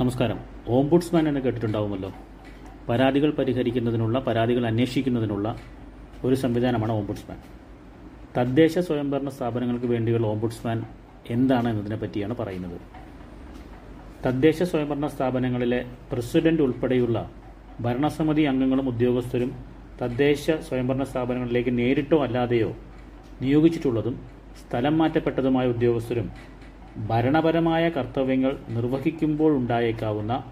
നമസ്കാരം. ഓംബുഡ്സ്മാൻ എന്ന് കേട്ടിട്ടുണ്ടാവുമല്ലോ. പരാതികൾ പരിഹരിക്കുന്നതിനുള്ള പരാതികൾ അന്വേഷിക്കുന്നതിനുള്ള ഒരു സംവിധാനമാണ് ഓംബുഡ്സ്മാൻ തദ്ദേശ സ്വയംഭരണ സ്ഥാപനങ്ങൾക്ക് വേണ്ടിയുള്ള ഓംബുഡ്സ്മാൻ എന്താണ് എന്നതിനെ പറ്റിയാണ് പറയുന്നത്. തദ്ദേശ സ്വയംഭരണ സ്ഥാപനങ്ങളിലെ പ്രസിഡന്റ് ഉൾപ്പെടെയുള്ള ഭരണസമിതി അംഗങ്ങളും ഉദ്യോഗസ്ഥരും തദ്ദേശ സ്വയംഭരണ സ്ഥാപനങ്ങളിലേക്ക് നേരിട്ടോ അല്ലാതെയോ നിയോഗിച്ചിട്ടുള്ളതും സ്ഥലം മാറ്റപ്പെട്ടതുമായ ഉദ്യോഗസ്ഥരും ഭരണപരമായ കർത്തവ്യങ്ങൾ നിർവഹിക്കുമ്പോൾ ഉണ്ടായേക്കാവുന്ന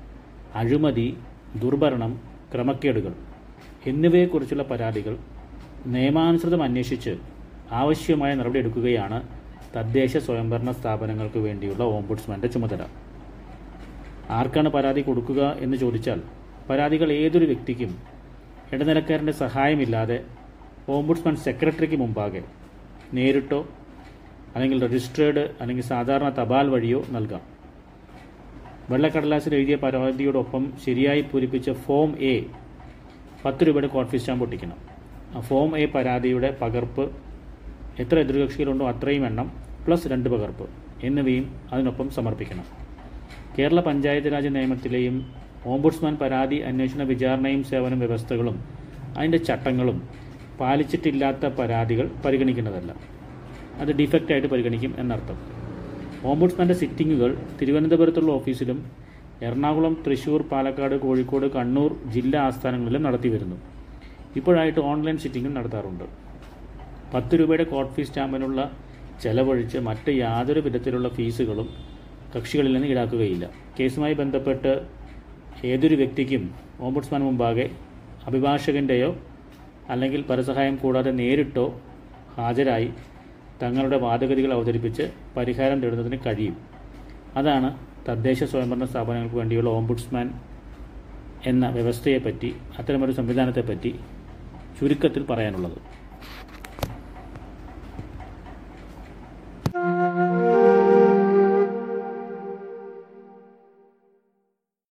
അഴിമതി ദുർഭരണം ക്രമക്കേടുകൾ എന്നിവയെക്കുറിച്ചുള്ള പരാതികൾ നിയമാനുസൃതം അന്വേഷിച്ച് ആവശ്യമായ നടപടിയെടുക്കുകയാണ് തദ്ദേശ സ്വയംഭരണ സ്ഥാപനങ്ങൾക്ക് വേണ്ടിയുള്ള ഓംബുഡ്സ്മാന്റെ ചുമതല. ആർക്കാണ് പരാതി കൊടുക്കുക എന്ന് ചോദിച്ചാൽ പരാതികൾ ഏതൊരു വ്യക്തിക്കും ഇടനിലക്കാരന്റെ സഹായമില്ലാതെ ഓംബുഡ്സ്മാൻ സെക്രട്ടറിക്ക് മുമ്പാകെ നേരിട്ടോ അല്ലെങ്കിൽ രജിസ്റ്റേർഡ് അല്ലെങ്കിൽ സാധാരണ തപാൽ വഴിയോ നൽകാം. വെള്ളക്കടലാസിൽ എഴുതിയ പരാതിയോടൊപ്പം ശരിയായി പൂരിപ്പിച്ച ഫോം എ പത്ത് രൂപയുടെ കോൺഫി സ്റ്റാമ്പ് ഒട്ടിക്കണം. ആ ഫോം എ പരാതിയുടെ പകർപ്പ് എത്ര എതിർകക്ഷികളുണ്ടോ അത്രയും എണ്ണം പ്ലസ് രണ്ട് പകർപ്പ് എന്നിവയും അതിനൊപ്പം സമർപ്പിക്കണം. കേരള പഞ്ചായത്ത് രാജ് നിയമത്തിലെയും ഓംബുഡ്സ്മാൻ പരാതി അന്വേഷണ വിചാരണയും സേവനം വ്യവസ്ഥകളും അതിന്റെ ചട്ടങ്ങളും പാലിച്ചിട്ടില്ലാത്ത പരാതികൾ പരിഗണിക്കുന്നതല്ല. അത് ഡിഫക്റ്റ് ആയിട്ട് പരിഗണിക്കും എന്നർത്ഥം. ഓംബുഡ്സ്മാന്റെ സിറ്റിങ്ങുകൾ തിരുവനന്തപുരത്തുള്ള ഓഫീസിലും എറണാകുളം തൃശൂർ പാലക്കാട് കോഴിക്കോട് കണ്ണൂർ ജില്ലാ ആസ്ഥാനങ്ങളിലും നടത്തി വരുന്നു ഇപ്പോഴായിട്ട് ഓൺലൈൻ സിറ്റിങ്ങും നടത്താറുണ്ട്. പത്ത് രൂപയുടെ കോർട്ട് ഫീസ് സ്റ്റാമ്പിനുള്ള ചെലവഴിച്ച് മറ്റ് യാതൊരു വിധത്തിലുള്ള ഫീസുകളും കക്ഷികളിൽ നിന്ന് ഈടാക്കുകയില്ല. കേസുമായി ബന്ധപ്പെട്ട് ഏതൊരു വ്യക്തിക്കും ഓംബുഡ്സ്മാൻ മുമ്പാകെ അഭിഭാഷകന്റെയോ അല്ലെങ്കിൽ പരസഹായം കൂടാതെ നേരിട്ടോ ഹാജരായി തങ്ങളുടെ വാദഗതികൾ അവതരിപ്പിച്ച് പരിഹാരം തേടുന്നതിന് കഴിയും. അതാണ് തദ്ദേശ സ്വയംഭരണ സ്ഥാപനങ്ങൾക്ക് വേണ്ടിയുള്ള ഓംബുഡ്സ്മാൻ എന്ന വ്യവസ്ഥയെപ്പറ്റി അത്തരമൊരു സംവിധാനത്തെപ്പറ്റി ചുരുക്കത്തിൽ പറയാനുള്ളത്.